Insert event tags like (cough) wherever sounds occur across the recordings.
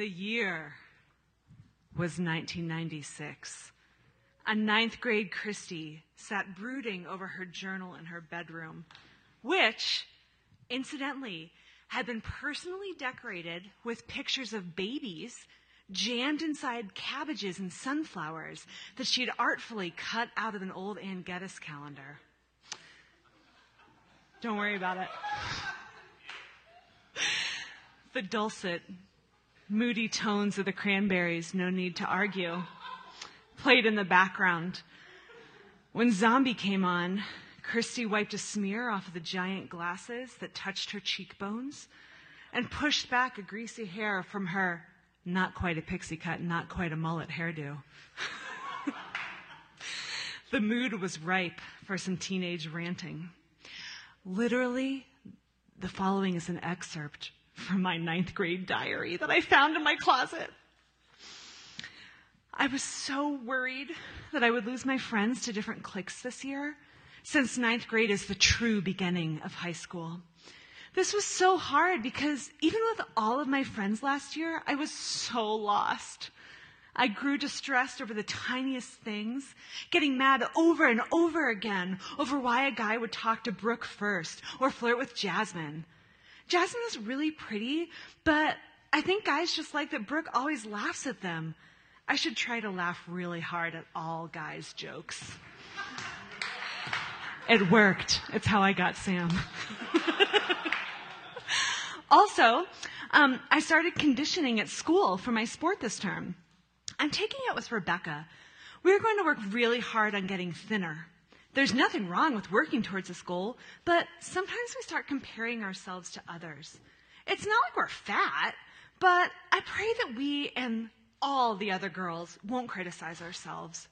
The year was 1996. A ninth grade Christy sat brooding over her journal in her bedroom, which, incidentally, had been personally decorated with pictures of babies jammed inside cabbages and sunflowers that she had artfully cut out of an old Anne Geddes calendar. Don't worry about it. The dulcet, moody tones of the cranberries, no need to argue, played in the background. When Zombie came on, Christy wiped a smear off of the giant glasses that touched her cheekbones and pushed back a greasy hair from her not quite a pixie cut, not quite a mullet hairdo. (laughs) the mood was ripe for some teenage ranting. Literally, the following is an excerpt from my ninth grade diary that I found in my closet. I was so worried that I would lose my friends to different cliques this year, since ninth grade is the true beginning of high school. This was so hard because even with all of my friends last year, I was so lost. I grew distressed over the tiniest things, getting mad over and over again over why a guy would talk to Brooke first or flirt with Jasmine. Jasmine is really pretty, but I think guys just like that Brooke always laughs at them. I should try to laugh really hard at all guys' jokes. It worked. It's how I got Sam. (laughs) also, um, I started conditioning at school for my sport this term. I'm taking it with Rebecca. We're going to work really hard on getting thinner. There's nothing wrong with working towards this goal, but sometimes we start comparing ourselves to others. It's not like we're fat, but I pray that we and all the other girls won't criticize ourselves,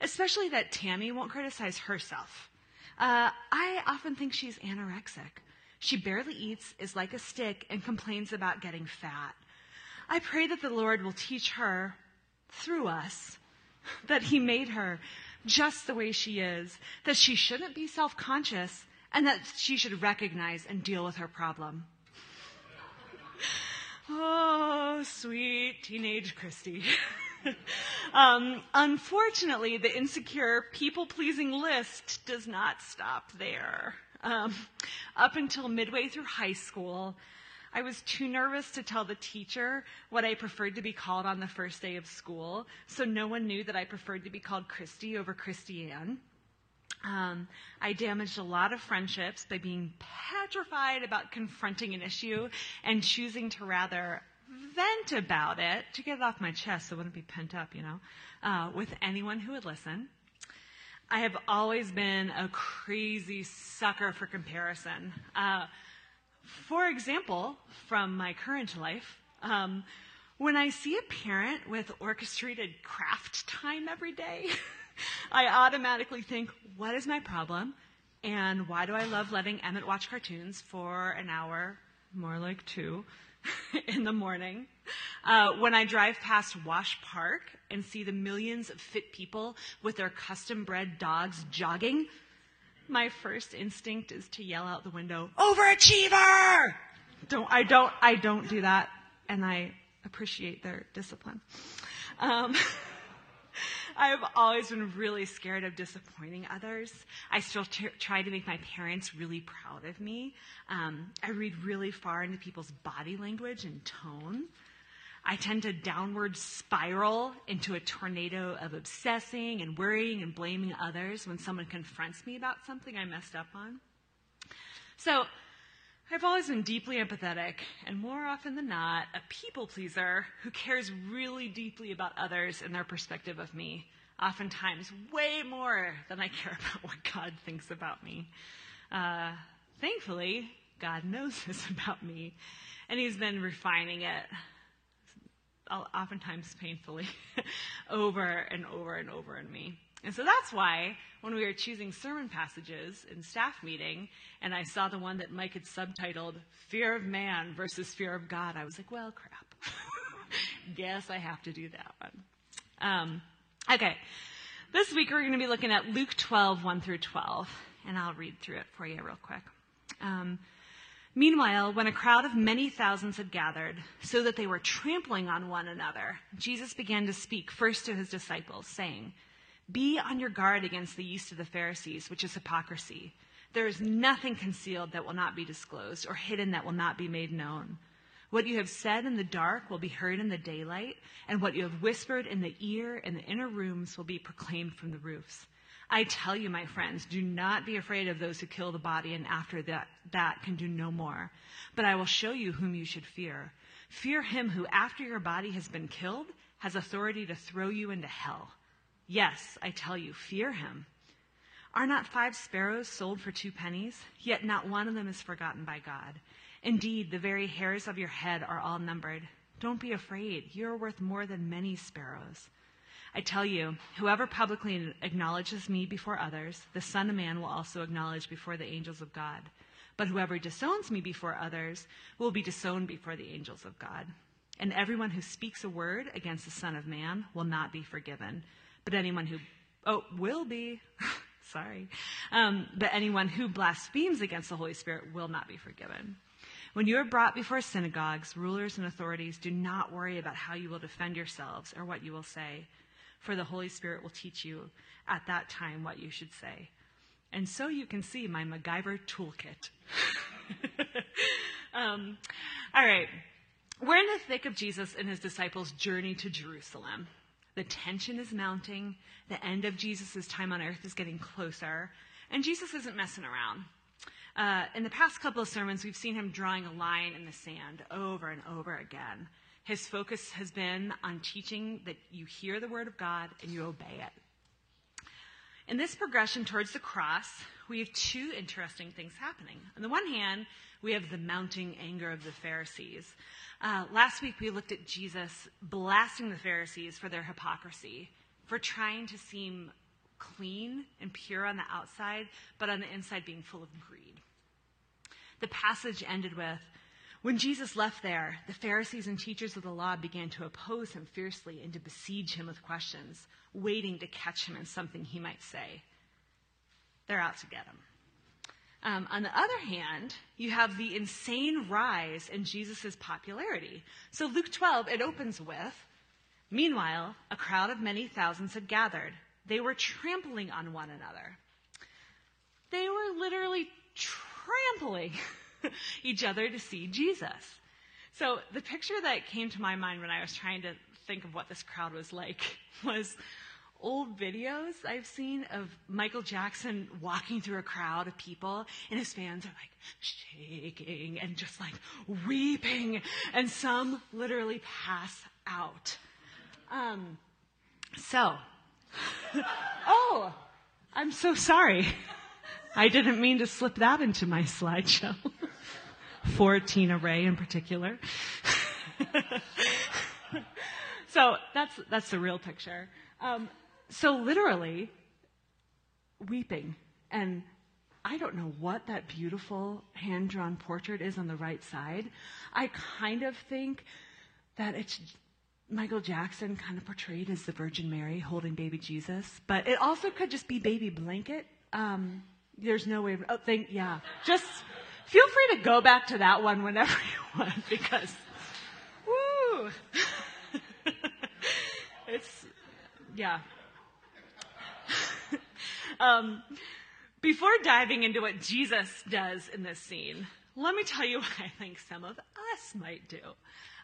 especially that Tammy won't criticize herself. Uh, I often think she's anorexic. She barely eats, is like a stick, and complains about getting fat. I pray that the Lord will teach her through us (laughs) that He made her just the way she is, that she shouldn't be self conscious, and that she should recognize and deal with her problem. (laughs) oh, sweet teenage Christy. (laughs) um, unfortunately, the insecure, people pleasing list does not stop there. Um, up until midway through high school, I was too nervous to tell the teacher what I preferred to be called on the first day of school, so no one knew that I preferred to be called Christy over Christiane. Um, I damaged a lot of friendships by being petrified about confronting an issue and choosing to rather vent about it to get it off my chest so it wouldn't be pent up, you know, uh, with anyone who would listen. I have always been a crazy sucker for comparison. Uh, for example, from my current life, um, when I see a parent with orchestrated craft time every day, (laughs) I automatically think, what is my problem? And why do I love letting Emmett watch cartoons for an hour, more like two, (laughs) in the morning? Uh, when I drive past Wash Park and see the millions of fit people with their custom bred dogs jogging, my first instinct is to yell out the window, overachiever! Don't, I don't, I don't do that. And I appreciate their discipline. Um, (laughs) I've always been really scared of disappointing others. I still t- try to make my parents really proud of me. Um, I read really far into people's body language and tone. I tend to downward spiral into a tornado of obsessing and worrying and blaming others when someone confronts me about something I messed up on. So, I've always been deeply empathetic and more often than not, a people pleaser who cares really deeply about others and their perspective of me. Oftentimes, way more than I care (laughs) about what God thinks about me. Uh, thankfully, God knows (laughs) this about me, and He's been refining it oftentimes painfully, (laughs) over and over and over in me. And so that's why when we were choosing sermon passages in staff meeting, and I saw the one that Mike had subtitled Fear of Man versus Fear of God, I was like, well, crap. (laughs) Guess I have to do that one. Um, okay. This week we're going to be looking at Luke 12, 1 through 12, and I'll read through it for you real quick. Um, Meanwhile, when a crowd of many thousands had gathered, so that they were trampling on one another, Jesus began to speak first to his disciples, saying, Be on your guard against the yeast of the Pharisees, which is hypocrisy. There is nothing concealed that will not be disclosed, or hidden that will not be made known. What you have said in the dark will be heard in the daylight, and what you have whispered in the ear in the inner rooms will be proclaimed from the roofs. I tell you, my friends, do not be afraid of those who kill the body and after that, that can do no more. But I will show you whom you should fear. Fear him who, after your body has been killed, has authority to throw you into hell. Yes, I tell you, fear him. Are not five sparrows sold for two pennies? Yet not one of them is forgotten by God. Indeed, the very hairs of your head are all numbered. Don't be afraid. You are worth more than many sparrows. I tell you, whoever publicly acknowledges me before others, the Son of Man will also acknowledge before the angels of God. But whoever disowns me before others will be disowned before the angels of God. And everyone who speaks a word against the Son of Man will not be forgiven. But anyone who, oh, will be, (laughs) sorry. Um, but anyone who blasphemes against the Holy Spirit will not be forgiven. When you are brought before synagogues, rulers, and authorities, do not worry about how you will defend yourselves or what you will say for the Holy Spirit will teach you at that time what you should say. And so you can see my MacGyver toolkit. (laughs) um, all right. We're in the thick of Jesus and his disciples' journey to Jerusalem. The tension is mounting. The end of Jesus' time on earth is getting closer. And Jesus isn't messing around. Uh, in the past couple of sermons, we've seen him drawing a line in the sand over and over again. His focus has been on teaching that you hear the word of God and you obey it. In this progression towards the cross, we have two interesting things happening. On the one hand, we have the mounting anger of the Pharisees. Uh, last week, we looked at Jesus blasting the Pharisees for their hypocrisy, for trying to seem clean and pure on the outside, but on the inside being full of greed. The passage ended with when Jesus left there, the Pharisees and teachers of the law began to oppose him fiercely and to besiege him with questions, waiting to catch him in something he might say. They're out to get him. Um, on the other hand, you have the insane rise in Jesus' popularity. So Luke 12, it opens with, Meanwhile, a crowd of many thousands had gathered. They were trampling on one another. They were literally trampling (laughs) (laughs) each other to see Jesus. So the picture that came to my mind when I was trying to think of what this crowd was like (laughs) was old videos I've seen of Michael Jackson walking through a crowd of people, and his fans are like shaking and just like weeping, and some literally pass out. Um, so, (laughs) oh, I'm so sorry. I didn't mean to slip that into my slideshow. For Tina Ray in particular. (laughs) so that's, that's the real picture. Um, so literally, weeping. And I don't know what that beautiful hand drawn portrait is on the right side. I kind of think that it's Michael Jackson kind of portrayed as the Virgin Mary holding baby Jesus, but it also could just be baby blanket. Um, there's no way. Oh, thank yeah. Just feel free to go back to that one whenever (laughs) you want because, woo, (laughs) it's yeah. (laughs) um, before diving into what Jesus does in this scene, let me tell you what I think some of us might do.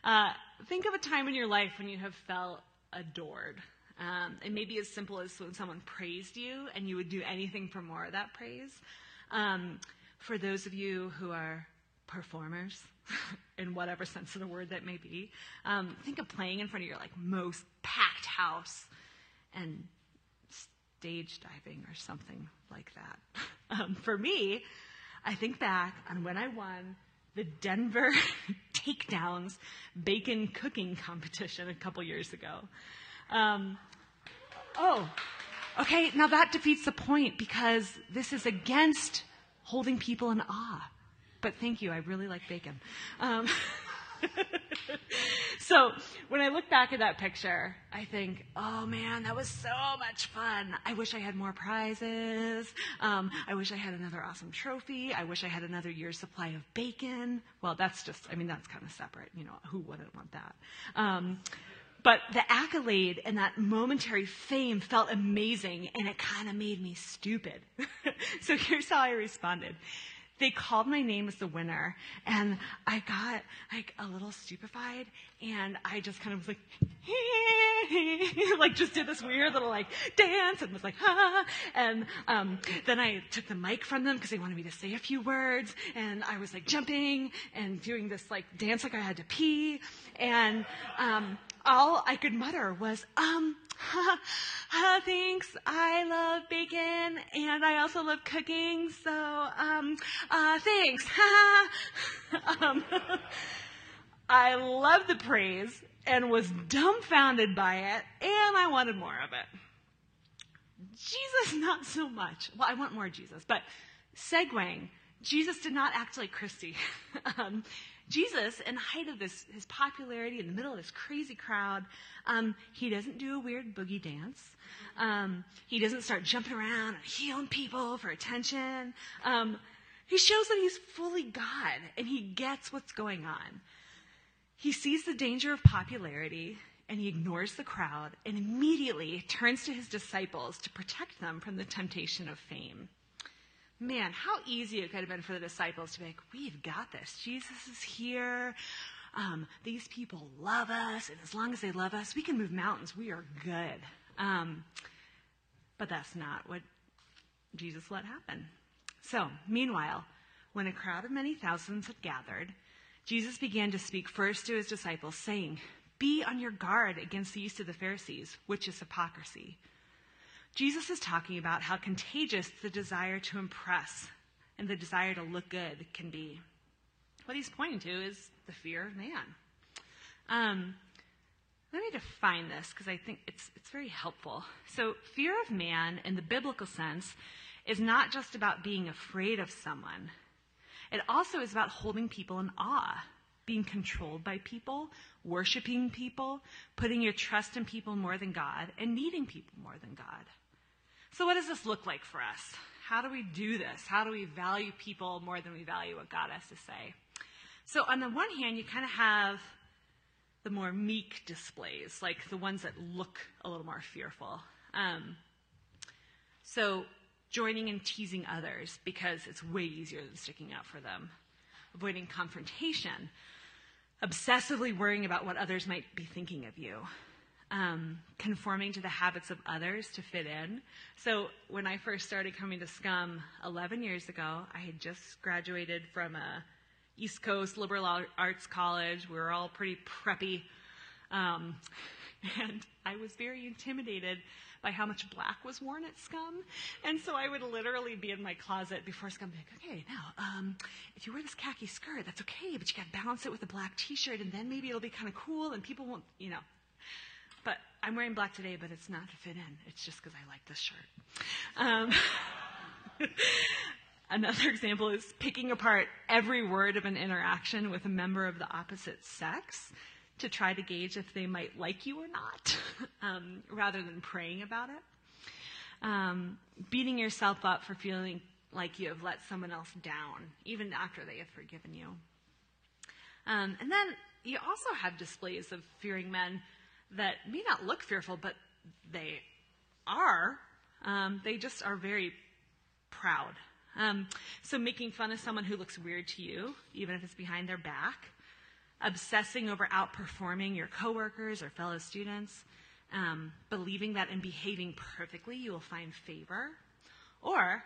Uh, think of a time in your life when you have felt adored. Um, it may be as simple as when someone praised you and you would do anything for more of that praise. Um, for those of you who are performers, (laughs) in whatever sense of the word that may be, um, think of playing in front of your like most packed house and stage diving or something like that. (laughs) Um, for me, I think back on when I won the Denver (laughs) Takedowns Bacon Cooking Competition a couple years ago. Um, oh, okay, now that defeats the point because this is against holding people in awe. But thank you, I really like bacon. Um, (laughs) So when I look back at that picture, I think, oh man, that was so much fun. I wish I had more prizes. Um, I wish I had another awesome trophy. I wish I had another year's supply of bacon. Well, that's just, I mean, that's kind of separate. You know, who wouldn't want that? Um, but the accolade and that momentary fame felt amazing and it kind of made me stupid. (laughs) so here's how I responded they called my name as the winner and I got like a little stupefied and I just kind of was like, (laughs) like just did this weird little like dance and was like, ha. And um, then I took the mic from them because they wanted me to say a few words and I was like jumping and doing this like dance like I had to pee. And um, all I could mutter was, um, (laughs) uh, thanks. I love bacon and I also love cooking. So, um, uh, thanks. (laughs) um, (laughs) I love the praise and was dumbfounded by it and I wanted more of it. Jesus, not so much. Well, I want more Jesus, but segueing, Jesus did not act like Christy. um, Jesus, in the height of this, his popularity, in the middle of this crazy crowd, um, he doesn't do a weird boogie dance. Um, he doesn't start jumping around and healing people for attention. Um, he shows that he's fully God and he gets what's going on. He sees the danger of popularity and he ignores the crowd and immediately turns to his disciples to protect them from the temptation of fame man, how easy it could have been for the disciples to be like, we've got this. Jesus is here. Um, these people love us. And as long as they love us, we can move mountains. We are good. Um, but that's not what Jesus let happen. So, meanwhile, when a crowd of many thousands had gathered, Jesus began to speak first to his disciples, saying, Be on your guard against the yeast of the Pharisees, which is hypocrisy. Jesus is talking about how contagious the desire to impress and the desire to look good can be. What he's pointing to is the fear of man. Um, let me define this because I think it's, it's very helpful. So, fear of man in the biblical sense is not just about being afraid of someone, it also is about holding people in awe, being controlled by people, worshiping people, putting your trust in people more than God, and needing people more than God. So, what does this look like for us? How do we do this? How do we value people more than we value what God has to say? So, on the one hand, you kind of have the more meek displays, like the ones that look a little more fearful. Um, so, joining and teasing others because it's way easier than sticking up for them, avoiding confrontation, obsessively worrying about what others might be thinking of you, um, conforming to the habits of others to fit in. So when I first started coming to Scum 11 years ago, I had just graduated from a East Coast liberal arts college. We were all pretty preppy. Um, (laughs) and I was very intimidated by how much black was worn at Scum. And so I would literally be in my closet before Scum, be like, okay, now, um, if you wear this khaki skirt, that's okay, but you got to balance it with a black t-shirt, and then maybe it'll be kind of cool, and people won't, you know, I'm wearing black today, but it's not to fit in. It's just because I like this shirt. Um, (laughs) another example is picking apart every word of an interaction with a member of the opposite sex to try to gauge if they might like you or not, (laughs) um, rather than praying about it. Um, beating yourself up for feeling like you have let someone else down, even after they have forgiven you. Um, and then you also have displays of fearing men that may not look fearful, but they are. Um, they just are very proud. Um, so making fun of someone who looks weird to you, even if it's behind their back, obsessing over outperforming your coworkers or fellow students, um, believing that in behaving perfectly you will find favor, or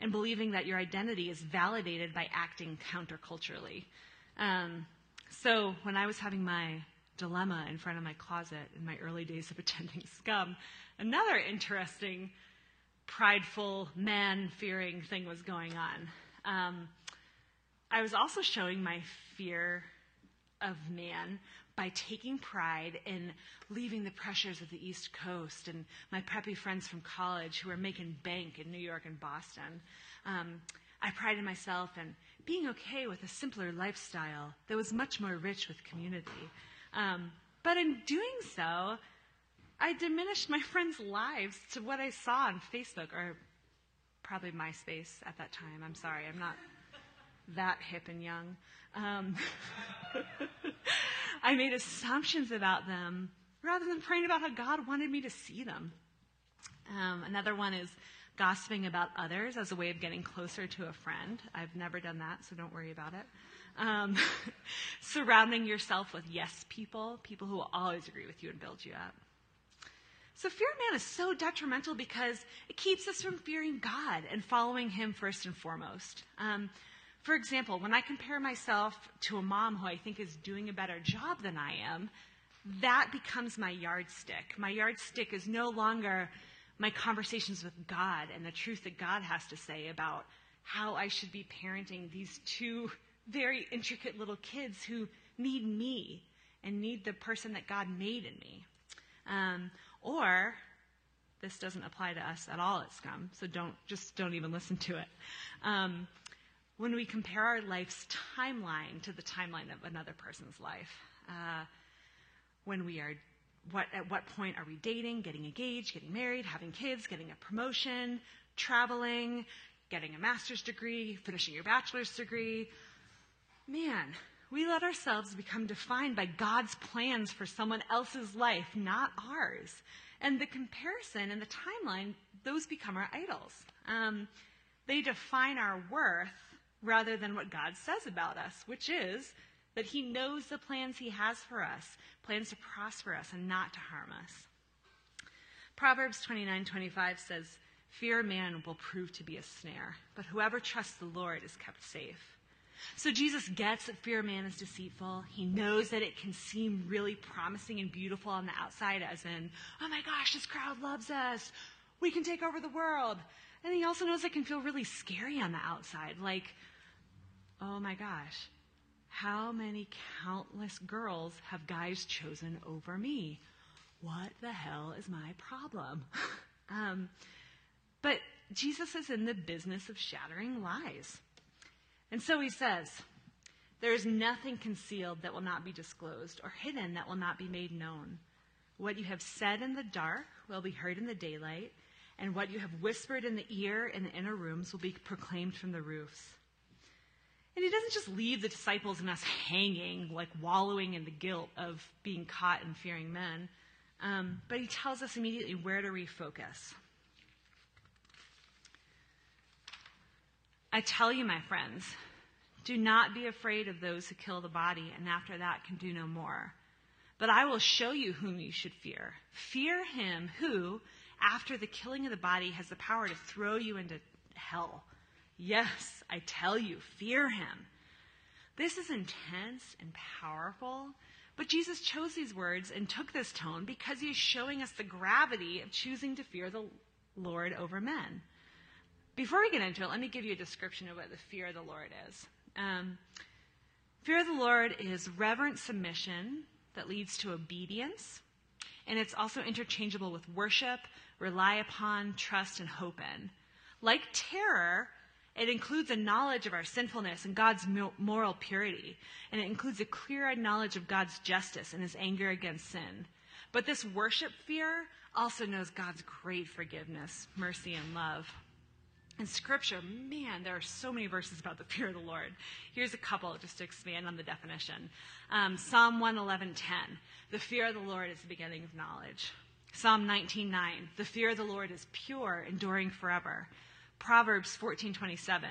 in believing that your identity is validated by acting counterculturally. Um, so when I was having my dilemma in front of my closet in my early days of attending scum. Another interesting, prideful, man fearing thing was going on. Um, I was also showing my fear of man by taking pride in leaving the pressures of the East Coast and my preppy friends from college who were making bank in New York and Boston. Um, I prided myself in being okay with a simpler lifestyle that was much more rich with community. Um, but in doing so, I diminished my (laughs) friends' lives to what I saw on Facebook or probably MySpace at that time. I'm sorry, I'm not that hip and young. Um, (laughs) I made assumptions about them rather than praying about how God wanted me to see them. Um, another one is gossiping about others as a way of getting closer to a friend. I've never done that, so don't worry about it. Um, (laughs) surrounding yourself with yes people, people who will always agree with you and build you up. So fear of man is so detrimental because it keeps us from fearing God and following Him first and foremost. Um, for example, when I compare myself to a mom who I think is doing a better job than I am, that becomes my yardstick. My yardstick is no longer my conversations with God and the truth that God has to say about how I should be parenting these two very intricate little kids who need me and need the person that God made in me. Um, or this doesn't apply to us at all at Scum, so don't just don't even listen to it. Um, when we compare our life's timeline to the timeline of another person's life, uh, when we are what, at what point are we dating, getting engaged, getting married, having kids, getting a promotion, traveling, getting a master's degree, finishing your bachelor's degree? Man, we let ourselves become defined by God's plans for someone else's life, not ours. And the comparison and the timeline, those become our idols. Um, they define our worth rather than what God says about us, which is that He knows the plans He has for us, plans to prosper us and not to harm us. Proverbs 29:25 says, "Fear man will prove to be a snare, but whoever trusts the Lord is kept safe." So Jesus gets that fear of man is deceitful. He knows that it can seem really promising and beautiful on the outside, as in, oh my gosh, this crowd loves us. We can take over the world. And he also knows it can feel really scary on the outside. Like, oh my gosh, how many countless girls have guys chosen over me? What the hell is my problem? (laughs) um, but Jesus is in the business of shattering lies. And so he says, There is nothing concealed that will not be disclosed, or hidden that will not be made known. What you have said in the dark will be heard in the daylight, and what you have whispered in the ear in the inner rooms will be proclaimed from the roofs. And he doesn't just leave the disciples and us hanging, like wallowing in the guilt of being caught and fearing men, um, but he tells us immediately where to refocus. I tell you, my friends, do not be afraid of those who kill the body and after that can do no more. But I will show you whom you should fear. Fear him who, after the killing of the body, has the power to throw you into hell. Yes, I tell you, fear him. This is intense and powerful, but Jesus chose these words and took this tone because he is showing us the gravity of choosing to fear the Lord over men. Before we get into it, let me give you a description of what the fear of the Lord is. Um, fear of the Lord is reverent submission that leads to obedience, and it's also interchangeable with worship, rely upon, trust, and hope in. Like terror, it includes a knowledge of our sinfulness and God's moral purity, and it includes a clear knowledge of God's justice and his anger against sin. But this worship fear also knows God's great forgiveness, mercy, and love. In Scripture, man, there are so many verses about the fear of the Lord. Here's a couple just to expand on the definition. Um, Psalm 111.10, the fear of the Lord is the beginning of knowledge. Psalm 19.9, the fear of the Lord is pure, enduring forever. Proverbs 14.27,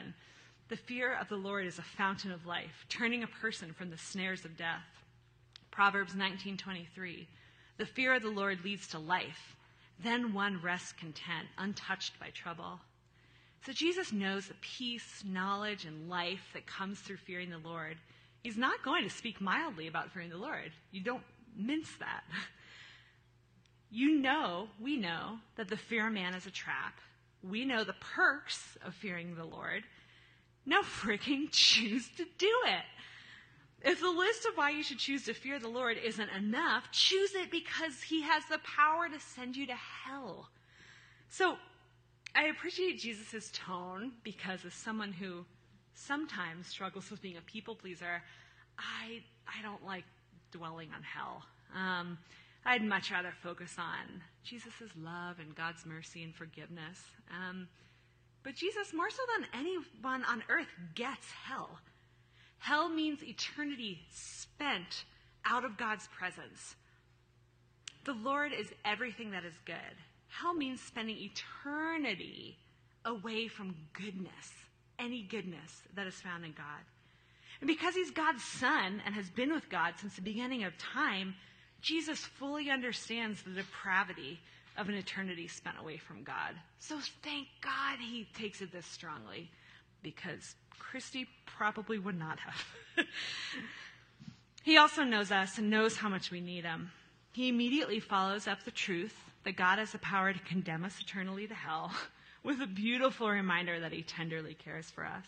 the fear of the Lord is a fountain of life, turning a person from the snares of death. Proverbs 19.23, the fear of the Lord leads to life. Then one rests content, untouched by trouble. So Jesus knows the peace, knowledge, and life that comes through fearing the Lord. He's not going to speak mildly about fearing the Lord. You don't mince that. (laughs) You know, we know, that the fear of man is a trap. We know the perks of fearing the Lord. Now (laughs) freaking choose to do it. If the list of why you should choose to fear the Lord isn't enough, choose it because he has the power to send you to hell. So I appreciate Jesus' tone because as someone who sometimes struggles with being a people pleaser, I, I don't like dwelling on hell. Um, I'd much rather focus on Jesus' love and God's mercy and forgiveness. Um, but Jesus, more so than anyone on earth, gets hell. Hell means eternity spent out of God's presence. The Lord is everything that is good. Hell means spending eternity away from goodness, any goodness that is found in God. And because he's God's son and has been with God since the beginning of time, Jesus fully understands the depravity of an eternity spent away from God. So thank God he takes it this strongly because Christy probably would not have. (laughs) he also knows us and knows how much we need him. He immediately follows up the truth that God has the power to condemn us eternally to hell (laughs) with a beautiful reminder that he tenderly cares for us.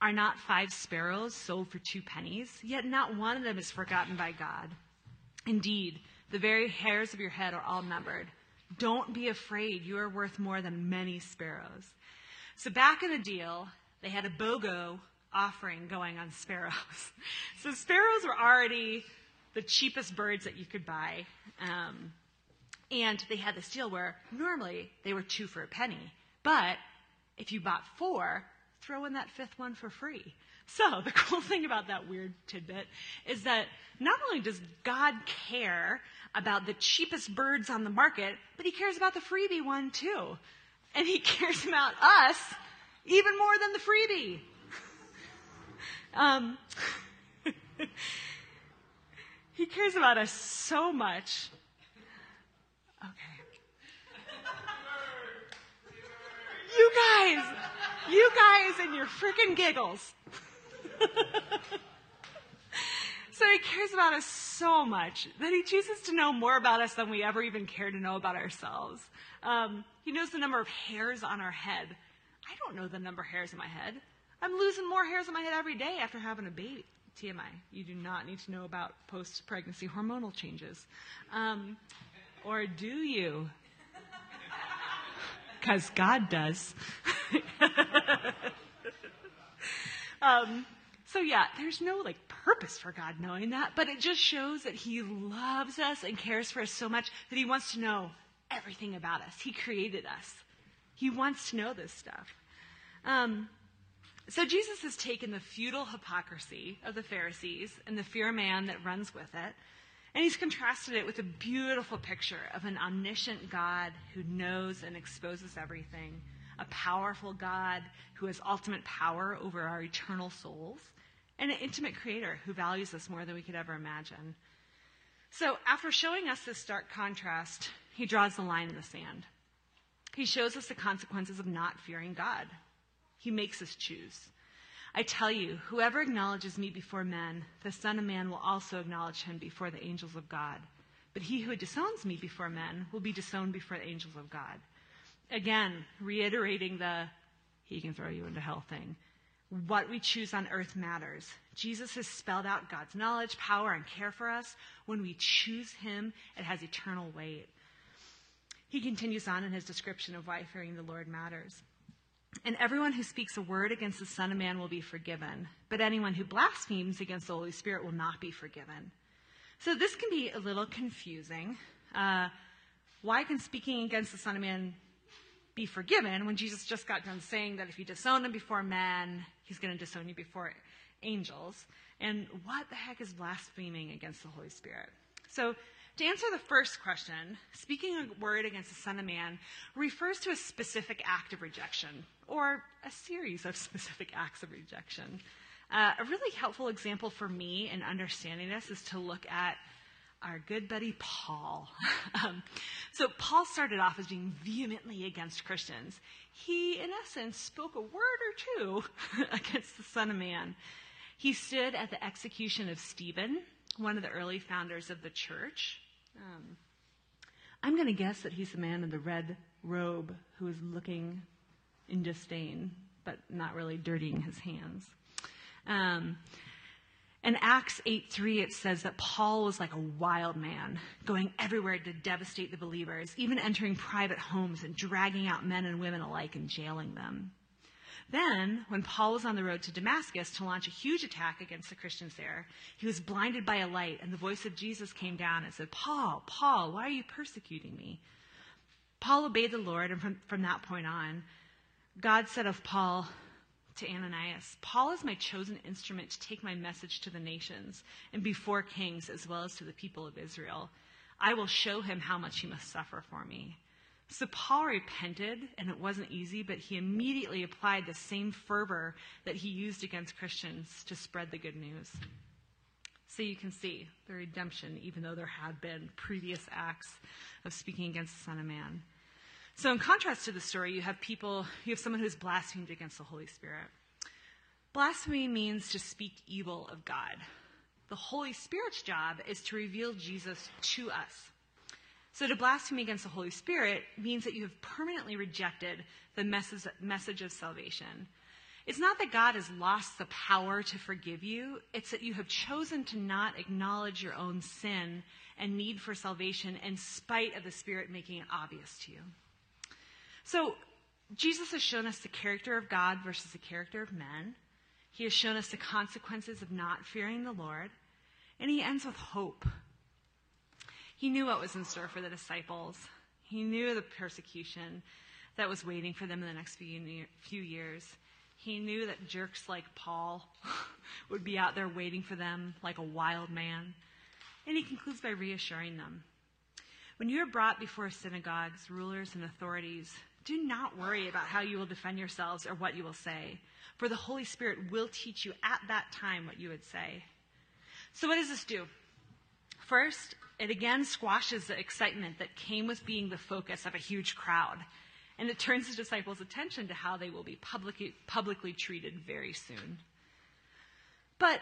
Are not five sparrows sold for two pennies? Yet not one of them is forgotten by God. Indeed, the very hairs of your head are all numbered. Don't be afraid. You are worth more than many sparrows. So back in the deal, they had a BOGO offering going on sparrows. (laughs) So sparrows were already the cheapest birds that you could buy. Um, and they had this deal where normally they were two for a penny. But if you bought four, throw in that fifth one for free. So the (laughs) cool thing about that weird tidbit is that not only does God care about the cheapest birds on the market, but he cares about the freebie one too. And he (laughs) cares about us even more than the freebie. (laughs) um, he cares about us so much. Okay. You guys, you guys and your freaking giggles. (laughs) so he cares about us so much that he chooses to know more about us than we ever even care to know about ourselves. Um, he knows the number of hairs on our head. I don't know the number of hairs in my head. I'm losing more hairs on my head every day after having a baby. TMI. You do not need to know about post pregnancy hormonal changes. Um, or do you? Because God does. (laughs) um, so yeah, there's no like purpose for God knowing that, but it just shows that He loves us and cares for us so much that He wants to know everything about us. He created us. He wants to know this stuff. Um, so Jesus has taken the futile hypocrisy of the Pharisees and the fear of man that runs with it, and he's contrasted it with a beautiful picture of an omniscient God who knows and exposes everything, a powerful God who has ultimate power over our eternal souls, and an intimate creator who values us more than we could ever imagine. So, after showing us this stark contrast, he draws the line in the sand. He shows us the consequences of not fearing God. He makes us choose. I tell you, whoever acknowledges me before men, the Son of Man will also acknowledge him before the angels of God. But he who disowns me before men will be disowned before the angels of God. Again, reiterating the he can throw you into hell thing what we choose on earth matters. Jesus has spelled out God's knowledge, power, and care for us. When we choose Him, it has eternal weight. He continues on in his description of why fearing the Lord matters. And everyone who speaks a word against the Son of Man will be forgiven, but anyone who blasphemes against the Holy Spirit will not be forgiven. So this can be a little confusing. Uh, why can speaking against the Son of Man be forgiven when Jesus just got done saying that if you disown him before men, he's going to disown you before angels. And what the heck is blaspheming against the Holy Spirit? So, to answer the first question, speaking a word against the Son of Man refers to a specific act of rejection, or a series of (laughs) specific acts of rejection. Uh, a really helpful example for me in understanding this is to look at our good buddy Paul. (laughs) um, so, Paul started off as being vehemently against Christians. He, in essence, spoke a word or two (laughs) against the Son of Man. He stood at the execution of Stephen, one of the early founders of the church. Um, I'm going to guess that he's the man in the red robe who is looking in disdain, but not really dirtying his hands. Um, in Acts 8:3 it says that Paul was like a wild man, going everywhere to devastate the believers, even entering private homes and dragging out men and women alike and jailing them. Then, when Paul was on the road to Damascus to launch a huge attack against the Christians there, he was blinded by a light, and the voice of Jesus came down and said, Paul, Paul, why are you persecuting me? Paul obeyed the Lord, and from, from that point on, God said of Paul to Ananias, Paul is my chosen instrument to take my message to the nations and before kings as well as to the people of Israel. I will show him how much he must suffer for me. So Paul repented, and it wasn't easy, but he immediately applied the same fervor that he used against Christians to spread the good news. So you can see the redemption, even though there had been previous acts of speaking against the Son of Man. So, in contrast to the story, you have people, you have someone who's blasphemed against the Holy Spirit. Blasphemy means to speak evil of God. The Holy Spirit's job is to reveal Jesus to us. So to blaspheme against the Holy Spirit means that you have permanently rejected the message of salvation. It's not that God has lost the power to forgive you, it's that you have chosen to not acknowledge your own sin and need for salvation in spite of the Spirit making it obvious to you. So, Jesus has shown us the character of God versus the character of men. He has shown us the consequences of not fearing the Lord. And he ends with hope he knew what was in store for the disciples. He knew the persecution that was waiting for them in the next few, years. He knew that jerks like Paul (laughs) would be out there waiting for them like a wild man. And he concludes by reassuring them. When you are brought before synagogues, rulers, and authorities, do not worry about how you will defend yourselves or what you will say, for the Holy Spirit will teach you at that time what you would say. So, what does this do? First, it again squashes the excitement that came with being the focus of a huge crowd. And it turns the disciples' attention to how they will be publicly, publicly treated very soon. But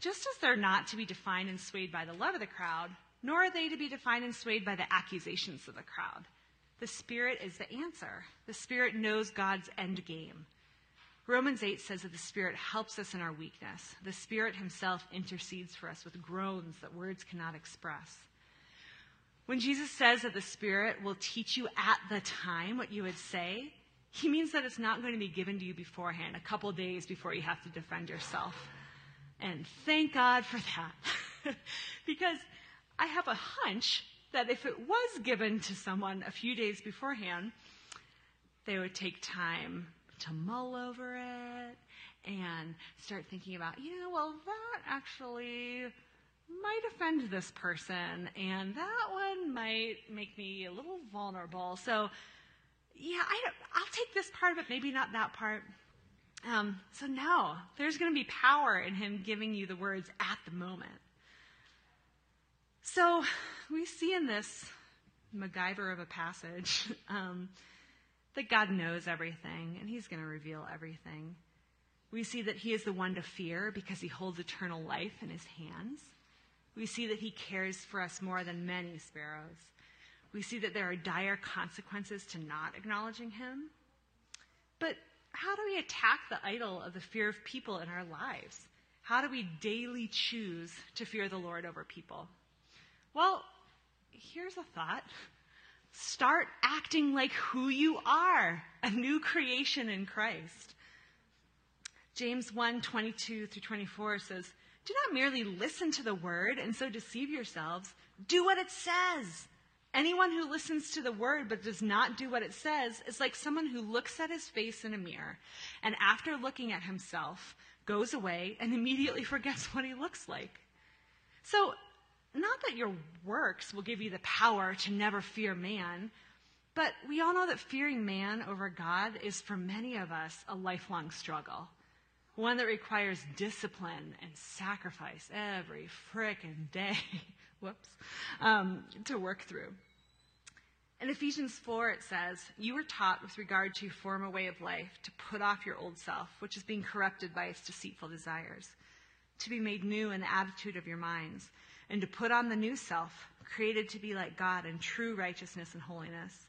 just as they're not to be defined and swayed by the love of the crowd, nor are they to be defined and swayed by the accusations of the crowd. The Spirit is the answer. The Spirit knows God's end game. Romans 8 says that the Spirit helps us in our weakness. The Spirit Himself intercedes for us with groans that words cannot express. When Jesus says that the Spirit will teach you at the time what you would say, he means that it's not going to be given to you beforehand, a couple days before you have to defend yourself. And thank God for that. (laughs) because I have a hunch that if it was given to someone a few days beforehand, they would take time to mull over it and start thinking about, know, well, that actually might offend this person, and that one might make me a little vulnerable. So, yeah, I, will take this part of it, maybe not that part. Um, so, no, there's going to be power in him giving you the words at the moment. So, we see in this MacGyver of a passage (laughs) um, that God knows everything, and he's going to reveal everything. We see that he is the one to fear because he holds eternal life in his hands. We see that he cares for us more than many sparrows. We see that there are dire consequences to not acknowledging him. But how do we attack the idol of the fear of people in our lives? How do we daily choose to fear the Lord over people? Well, here's a thought. Start acting like who you are, a new creation in Christ. James 1 22 through 24 says, do not merely listen to the word and so deceive yourselves. Do what it says. Anyone who listens to the word but does not do what it says is like someone who looks at his face in a mirror and after looking at himself goes away and immediately (laughs) forgets what he looks like. So, not that your works will give you the power to never fear man, but we all know that fearing man over God is for many of us a lifelong struggle one that requires discipline and sacrifice every frickin' day, (laughs) whoops, um, to work through. In Ephesians 4, it says, You were taught with regard to your former way of life to put off your old self, which is being corrupted by its deceitful desires, to be made new in the attitude of your minds, and to put on the new self, created to be like God in true righteousness and holiness.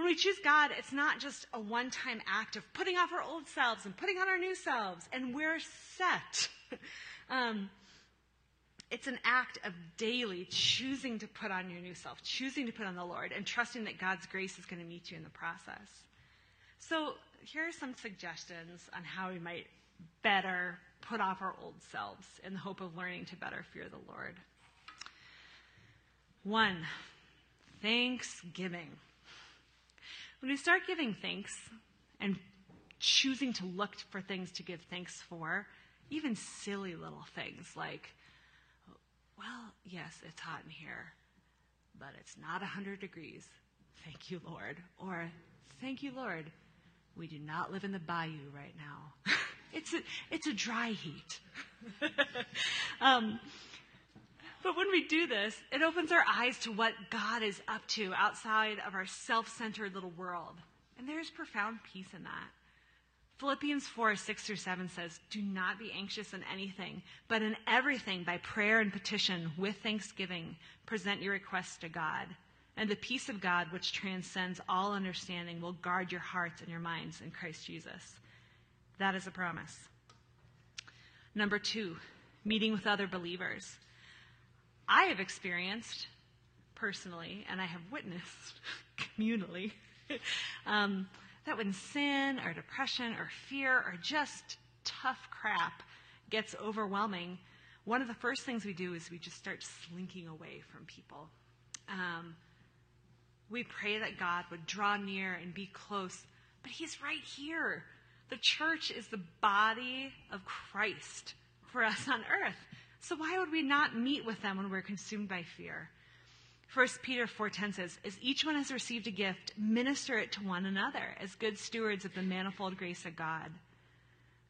When we choose God, it's not just a one time act of putting off our old selves and putting on our new selves, and we're set. (laughs) um, it's an act of daily choosing to put on your new self, choosing to put on the Lord, and trusting that God's grace is going to meet you in the process. So, here are some suggestions on how we might better put off our old selves in the hope of learning to better fear the Lord. One, thanksgiving. When we start giving thanks and choosing to look for things to give thanks for, even silly little things like, well, yes, it's hot in here, but it's not 100 degrees. Thank you, Lord. Or, thank you, Lord. We do not live in the bayou right now. (laughs) it's, a, it's a dry heat. (laughs) um, but when we do this, it opens our eyes to what God is up to outside of our self centered little world. And there's profound peace in that. Philippians 4 6 through 7 says, Do not be anxious in anything, but in everything, by prayer and petition, with thanksgiving, present your requests to God. And the peace of God, which transcends all understanding, will guard your hearts and your minds in Christ Jesus. That is a promise. Number two, meeting with other believers. I have experienced personally, and I have witnessed (laughs) communally, (laughs) um, that when sin or depression or fear or just tough crap gets overwhelming, one of the first things we do is we just start slinking away from people. Um, we pray that God would draw near and be close, but He's right here. The church is the body of Christ for us on earth. So why would we not meet with them when we're consumed by fear? 1 Peter 4:10 says, "As each one has received a gift, minister it to one another as good stewards of the manifold grace of God."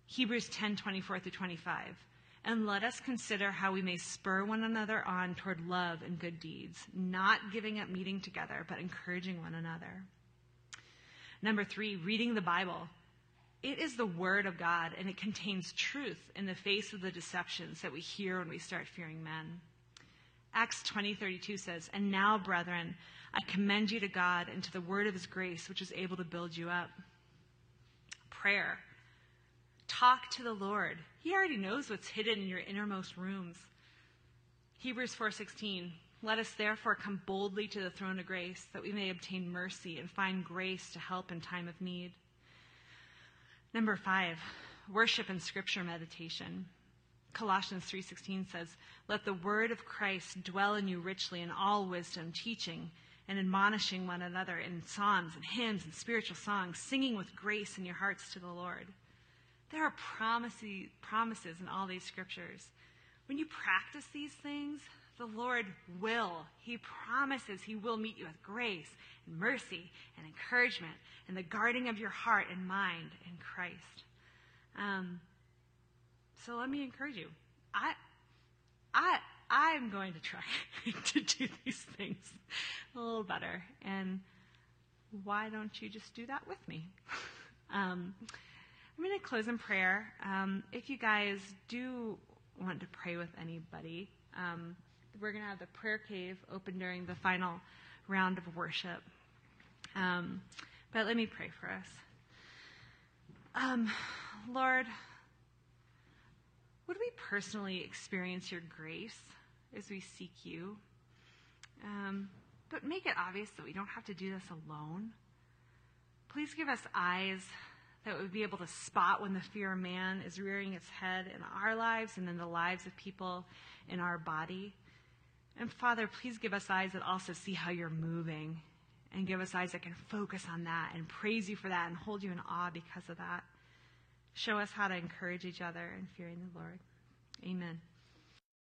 Hebrews 10:24 through 25. And let us consider how we may spur one another on toward love and good deeds, not giving up meeting together, but encouraging one another. Number three, reading the Bible. It is the Word of God, and it contains truth in the face of the deceptions that we hear when we start fearing men. Acts 20:32 says, "And now, brethren, I commend you to God and to the word of his grace, which is able to build you up." Prayer. Talk to the Lord. He already knows what's hidden in your innermost rooms. Hebrews 4:16 Let us therefore come boldly to the throne of grace that we may obtain mercy and find grace to help in time of need. Number five, worship and scripture meditation. Colossians 3:16 says, "Let the word of Christ dwell in you richly in all wisdom, teaching and admonishing one another in psalms and hymns and spiritual songs, singing with grace in your hearts to the Lord." There are promises promises in all these scriptures. When you practice these things, the Lord will. He promises He will meet you with grace and mercy and encouragement and the guarding of your heart and mind in Christ. Um, so let me encourage you. I, I, I'm going to try (laughs) to do these things a little better. And why don't you just do that with me? (laughs) um, I'm going to close in prayer. Um, if you guys do want to pray with anybody, um, we're going to have the prayer cave open during the final round of worship. Um, but let me pray for us. Um, Lord, would we personally experience your grace as we seek you? Um, but make it obvious that we don't have to do this alone. Please give us eyes that would be able to spot when the fear of man is rearing its head in our lives and in the lives of people in our body. And Father, please give us eyes that also see how you're moving and give us eyes that can focus on that and praise you for that and hold you in awe because of that. Show us how to encourage each other in fearing the Lord. Amen.